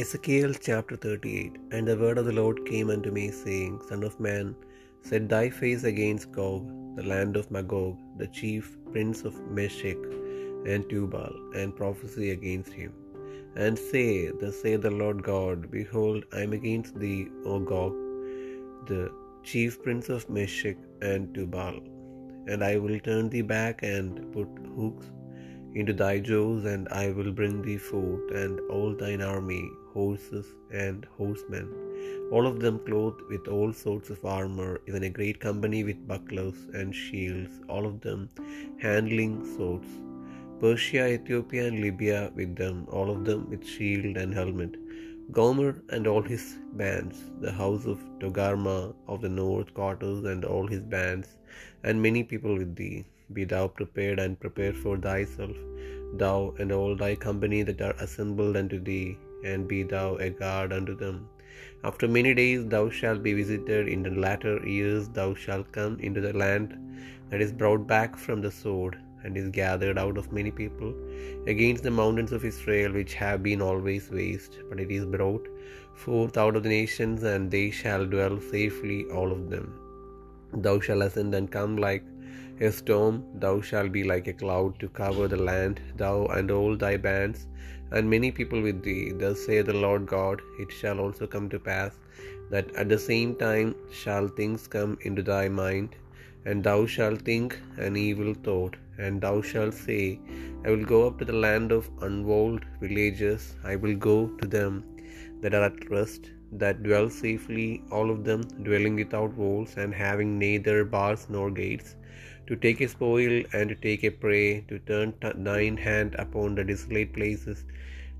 Ezekiel chapter 38 And the word of the Lord came unto me, saying, Son of man, set thy face against Gog, the land of Magog, the chief prince of Meshech and Tubal, and prophesy against him. And say, Thus saith the Lord God, Behold, I am against thee, O Gog, the chief prince of Meshech and Tubal, and I will turn thee back and put hooks into thy jaws, and I will bring thee forth, and all thine army, horses and horsemen, all of them clothed with all sorts of armor, even a great company with bucklers and shields, all of them handling swords. Persia, Ethiopia, and Libya with them, all of them with shield and helmet. Gomer and all his bands, the house of Togarmah of the north quarters and all his bands, and many people with thee. Be thou prepared and prepare for thyself, thou and all thy company that are assembled unto thee, and be thou a guard unto them. After many days thou shalt be visited, in the latter years thou shalt come into the land that is brought back from the sword, and is gathered out of many people, against the mountains of Israel, which have been always waste, but it is brought forth out of the nations, and they shall dwell safely, all of them. Thou shalt ascend and come like a storm, thou shalt be like a cloud to cover the land, thou and all thy bands, and many people with thee. Thus saith the Lord God, it shall also come to pass, that at the same time shall things come into thy mind, and thou shalt think an evil thought, and thou shalt say, I will go up to the land of unwalled villages, I will go to them that are at rest, that dwell safely, all of them dwelling without walls, and having neither bars nor gates, to take a spoil and to take a prey, to turn thine hand upon the desolate places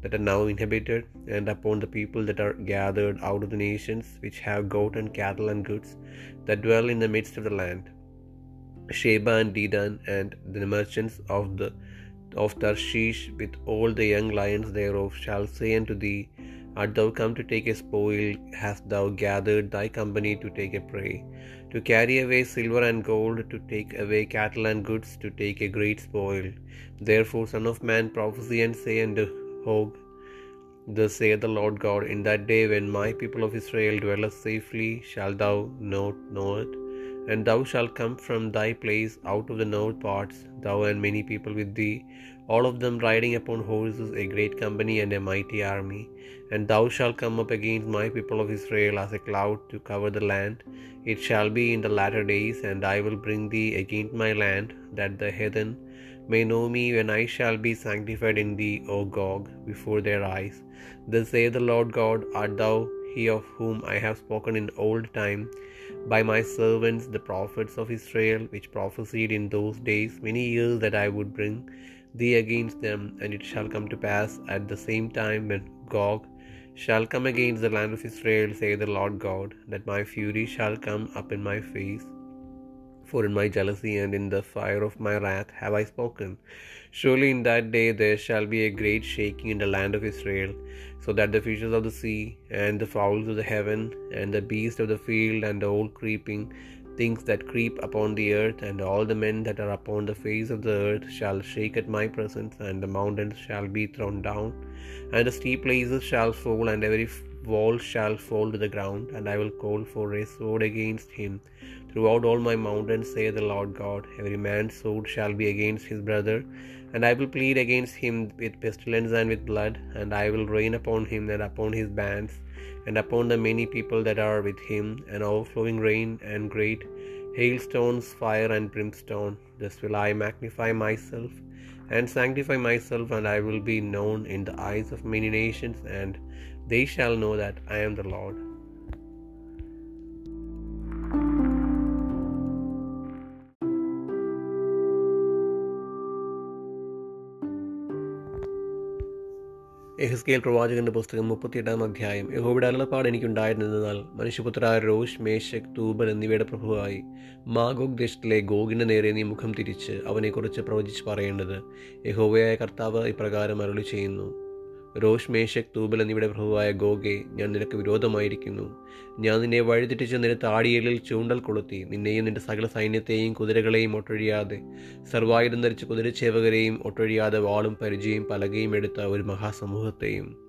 that are now inhabited, and upon the people that are gathered out of the nations, which have goat and cattle and goods, that dwell in the midst of the land. Sheba and Dedan and the merchants of the of Tarshish with all the young lions thereof shall say unto thee, Art thou come to take a spoil? Hast thou gathered thy company to take a prey? To carry away silver and gold, to take away cattle and goods, to take a great spoil. Therefore, Son of man, prophesy and say unto Gog, Thus saith the Lord God, In that day when my people of Israel dwelleth safely, shalt thou not know it? And thou shalt come from thy place out of the north parts, thou and many people with thee, all of them riding upon horses, a great company and a mighty army. And thou shalt come up against my people of Israel as a cloud to cover the land. It shall be in the latter days, and I will bring thee against my land, that the heathen may know me when I shall be sanctified in thee, O Gog, before their eyes. Thus saith the Lord God, Art thou he of whom I have spoken in old time by my servants the prophets of Israel, which prophesied in those days many years that I would bring thee against them, and it shall come to pass at the same time when Gog shall come against the land of Israel, saith the Lord God, that my fury shall come up in my face. For in my jealousy and in the fire of my wrath have I spoken. Surely in that day there shall be a great shaking in the land of Israel, so that the fishes of the sea, and the fowls of the heaven, and the beasts of the field, and all creeping things that creep upon the earth, and all the men that are upon the face of the earth shall shake at my presence, and the mountains shall be thrown down, and the steep places shall fall, and every wall shall fall to the ground, and I will call for a sword against him throughout all my mountains, saith the Lord God. Every man's sword shall be against his brother, and I will plead against him with pestilence and with blood, and I will rain upon him and upon his bands, and upon the many people that are with him, an overflowing rain and great hailstones, fire and brimstone. Thus will I magnify myself and sanctify myself, and I will be known in the eyes of many nations, and they shall know that I am the Lord. Ezekiel പ്രവാചകന്റെ പുസ്തകം മുപ്പത്തിയെട്ടാം അധ്യായം. യഹോബിയുടെ അരുളപ്പാട് എനിക്കുണ്ടായിരുന്നതിനാൽ മനുഷ്യപുത്രായ Rosh Meshach തൂബൻ എന്നിവയുടെ പ്രഭുവായി Magog ദേശത്തിലെ ഗോഗിന് നേരെ നീ മുഖം തിരിച്ച് അവനെക്കുറിച്ച് പ്രവചിച്ച് പറയേണ്ടത്. യഹോവയായ കർത്താവ് ഇപ്രകാരം അരുളി ചെയ്യുന്നു റോഷ് മേശക് തൂബൽ എന്നിവയുടെ പ്രഭുവായ ഗോഗെ ഞാൻ നിനക്ക് വിരോധമായിരിക്കുന്നു. ഞാൻ നിന്നെ വഴിതെറ്റിച്ച് നിന്റെ താടിയലിൽ ചൂണ്ടൽ കൊളുത്തി. നിന്നെയും നിന്റെ സകല സൈന്യത്തെയും കുതിരകളെയും ഒട്ടൊഴിയാതെ സർവായുധം ധരിച്ച കുതിരച്ചേവകരെയും ഒട്ടൊഴിയാതെ വാളും പരിചയം പലകയും എടുത്ത ഒരു മഹാസമൂഹത്തെയും.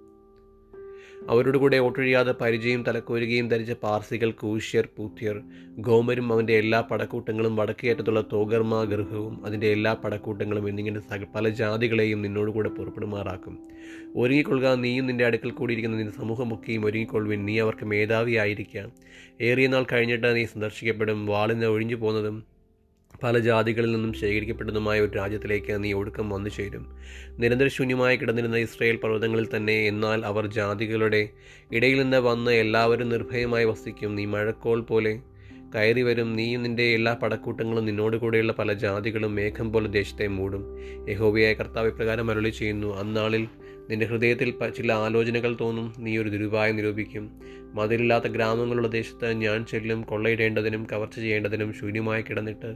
അവരോട് കൂടെ ഒട്ടൊഴിയാതെ പരിചയം തലക്കോരുകയും ധരിച്ച പാർസികൾ കൂശ്യർ പൂത്യർ ഗോമരും അവന്റെ എല്ലാ പടക്കൂട്ടങ്ങളും വടക്കേറ്റത്തുള്ള തോഗർമ ഗൃഹവും അതിന്റെ എല്ലാ പടക്കൂട്ടങ്ങളും എന്നിങ്ങനെ പല ജാതികളെയും നിന്നോടുകൂടെ പുറപ്പെടുമാറാക്കും. ഒരുങ്ങിക്കൊള്ളുക നീയും നിന്റെ അടുക്കൽ കൂടിയിരിക്കുന്ന നിന്റെ സമൂഹമൊക്കെയും ഒരുങ്ങിക്കൊള്ളുവിൻ. നീ അവർക്ക് മേധാവിയായിരിക്കാം. ഏറിയ നാൾ കഴിഞ്ഞിട്ട് നീ സന്ദർശിക്കപ്പെടും. വാളിന് ഒഴിഞ്ഞു പോകുന്നതും പല ജാതികളിൽ നിന്നും ശേഖരിക്കപ്പെട്ടതുമായ ഒരു രാജ്യത്തിലേക്ക് നീ ഒടുക്കം വന്നു ചേരും. നിരന്തരശൂന്യമായി കിടന്നിരുന്ന ഇസ്രയേൽ പർവതങ്ങളിൽ തന്നെ എന്നാൽ അവർ ജാതികളുടെ ഇടയിൽ നിന്ന് വന്ന് എല്ലാവരും നിർഭയമായി വസിക്കും. നീ മഴക്കോൾ പോലെ കയറി വരും. നീയും നിന്റെ എല്ലാ പടക്കൂട്ടങ്ങളും നിന്നോട് കൂടെയുള്ള പല ജാതികളും മേഘം പോലെ ദേശത്തെ മൂടും. യഹോബിയായ കർത്താവ് ഇപ്രകാരം അരുളി ചെയ്യുന്നു അന്നാളിൽ നിന്റെ ഹൃദയത്തിൽ ചില ആലോചനകൾ തോന്നും. നീ ഒരു ദുരുപായം നിരൂപിക്കും. മതിലില്ലാത്ത ഗ്രാമങ്ങളുടെ ദേശത്ത് ഞാൻ ചെല്ലും. കൊള്ളയിടേണ്ടതിനും കവർച്ച ചെയ്യേണ്ടതിനും ശൂന്യമായി കിടന്നിട്ട്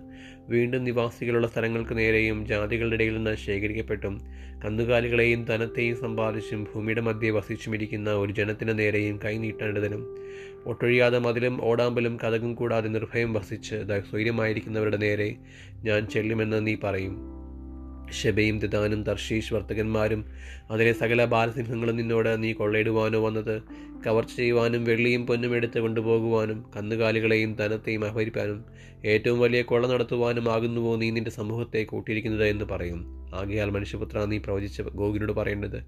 വീണ്ടും നിവാസികളുള്ള സ്ഥലങ്ങൾക്ക് നേരെയും ജാതികളുടെ ഇടയിൽ നിന്ന് ശേഖരിക്കപ്പെട്ടും. കന്നുകാലികളെയും ധനത്തെയും സമ്പാദിച്ചും ഭൂമിയുടെ മധ്യെ വസിച്ചുമിരിക്കുന്ന ഒരു ജനത്തിന്റെ നേരെയും കൈനീട്ടേണ്ടതിനും ഒട്ടൊഴിയാതെ മതിലും ഓടാമ്പലും കഥകും കൂടാതെ നിർഭയം വസിച്ച് സ്വൈര്യമായിരിക്കുന്നവരുടെ നേരെ ഞാൻ ചെല്ലുമെന്ന് നീ പറയും. ഷെബയും ദിദാനും തർഷീഷ് വർത്തകന്മാരും അതിലെ സകല ബാലസിംഹങ്ങളും നിന്നോട് നീ കൊള്ളയിടുവാനോ വന്നത്. കവർച്ച ചെയ്യുവാനും വെള്ളിയും പൊന്നും എടുത്ത് കൊണ്ടുപോകുവാനും കന്നുകാലികളെയും ധനത്തെയും അപഹരിപ്പാനും ഏറ്റവും വലിയ കൊള്ള നടത്തുവാനും ആകുന്നുവോ നീ നിന്റെ സമൂഹത്തെ കൂട്ടിയിരിക്കുന്നത് എന്ന് പറയും. ആകയാൽ മനുഷ്യപുത്ര നീ പ്രവചിച്ച ഗോകിനോട് പറയേണ്ടത്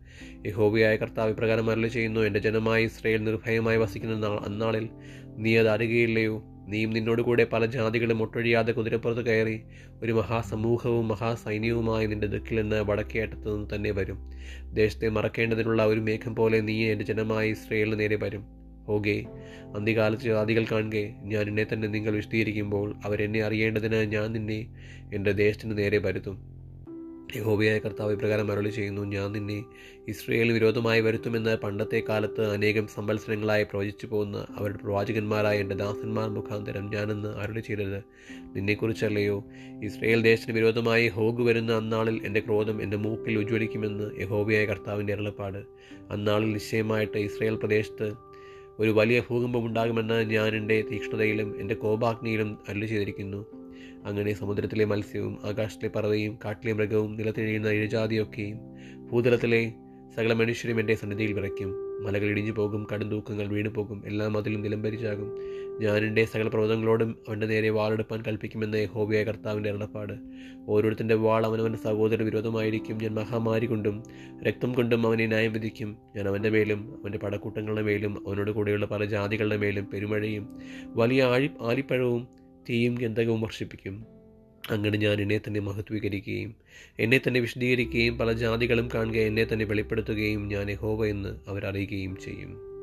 യഹോബിയായ കർത്താവ് ഇപ്രകാരം അരളി ചെയ്യുന്നു എന്റെ ജനമായി ഇസ്രയേൽ നിർഭയമായി വസിക്കുന്ന അന്നാളിൽ നീ അത് അറിയുകയില്ലയോ നീയും നിന്നോട് കൂടെ പല ജാതികളും ഒട്ടൊഴിയാതെ കുതിരപ്പുറത്ത് കയറി ഒരു മഹാസമൂഹവും മഹാസൈന്യവുമായി നിന്റെ ദുഃഖിൽ നിന്ന് വടക്കേ അറ്റത്തു നിന്ന് തന്നെ വരും. ദേശത്തെ മറക്കേണ്ടതിനുള്ള ഒരു മേഘം പോലെ നീ എന്റെ ജനമായി ഇസ്രയേലിന് നേരെ വരും. ഓകെ അന്ത്യകാലത്ത് ജാതികൾ കാണുക ഞാൻ എന്നെ തന്നെ നിങ്ങൾ വിശദീകരിക്കുമ്പോൾ അവരെന്നെ അറിയേണ്ടതിന് ഞാൻ നിന്നെ എന്റെ ദേശത്തിന് നേരെ വരുത്തും. യഹോബിയായ കർത്താവ് ഇപ്രകാരം അരളി ചെയ്യുന്നു ഞാൻ നിന്നെ ഇസ്രയേൽ വിരോധമായി വരുത്തുമെന്ന് പണ്ടത്തെ കാലത്ത് അനേകം സംവത്സരങ്ങളായി പ്രവചിച്ചു പോകുന്ന അവരുടെ പ്രവാചകന്മാരായ എന്റെ ദാസന്മാർ മുഖാന്തരം ഞാനെന്ന് അരളി ചെയ്തത് നിന്നെക്കുറിച്ചല്ലയോ ഇസ്രയേൽ ദേശത്തിന് വിരോധമായി ഹോഗ് വരുന്ന അന്നാളിൽ എന്റെ ക്രോധം എന്റെ മൂക്കിൽ ഉജ്ജ്വലിക്കുമെന്ന് യഹോബിയായ കർത്താവിന്റെ അരുളപ്പാട്. അന്നാളിൽ നിശ്ചയമായിട്ട് ഇസ്രയേൽ പ്രദേശത്ത് ഒരു വലിയ ഭൂകമ്പം ഉണ്ടാകുമെന്ന് ഞാൻ എന്റെ തീക്ഷ്ണതയിലും എന്റെ കോപാഗ്നിയിലും അരളി ചെയ്തിരിക്കുന്നു. അങ്ങനെ സമുദ്രത്തിലെ മത്സ്യവും ആകാശത്തിലെ പറവയും കാട്ടിലെ മൃഗവും നിലത്തിഴിയുന്ന ഇഴജാതിയൊക്കെയും ഭൂതലത്തിലെ സകല മനുഷ്യരും എന്റെ സന്നിധിയിൽ വിറയ്ക്കും. മലകൾ ഇടിഞ്ഞു പോകും കടുന്തൂക്കങ്ങൾ വീണു പോകും എല്ലാം അതിലും നിലംപരിച്ചാകും ഞാൻ എന്റെ സകല പ്രവതങ്ങളോടും അവന്റെ നേരെ വാളെടുപ്പാൻ കൽപ്പിക്കുമെന്ന് ഹോബിയായ കർത്താവിന്റെ അരുളപ്പാട് ഓരോരുത്തന്റെ വാൾ അവനവന്റെ സഹോദര വിരോധമായിരിക്കും. ഞാൻ മഹാമാരി കൊണ്ടും രക്തം കൊണ്ടും അവനെ ന്യായം വിധിക്കും. ഞാൻ അവന്റെ മേലും അവന്റെ പടക്കൂട്ടങ്ങളുടെ മേലും അവനോട് കൂടെയുള്ള പല ജാതികളുടെ മേലും പെരുമഴയും വലിയ ആഴി ആലിപ്പഴവും തീയും ഗന്ധകവും വർഷിപ്പിക്കും അങ്ങനെ ഞാൻ എന്നെ തന്നെ മഹത്വീകരിക്കുകയും എന്നെ തന്നെ വിശദീകരിക്കുകയും പല ജാതികളും കാണുക എന്നെ തന്നെ വെളിപ്പെടുത്തുകയും ഞാൻ യഹോവ എന്ന് അവരറിയുകയും ചെയ്യും.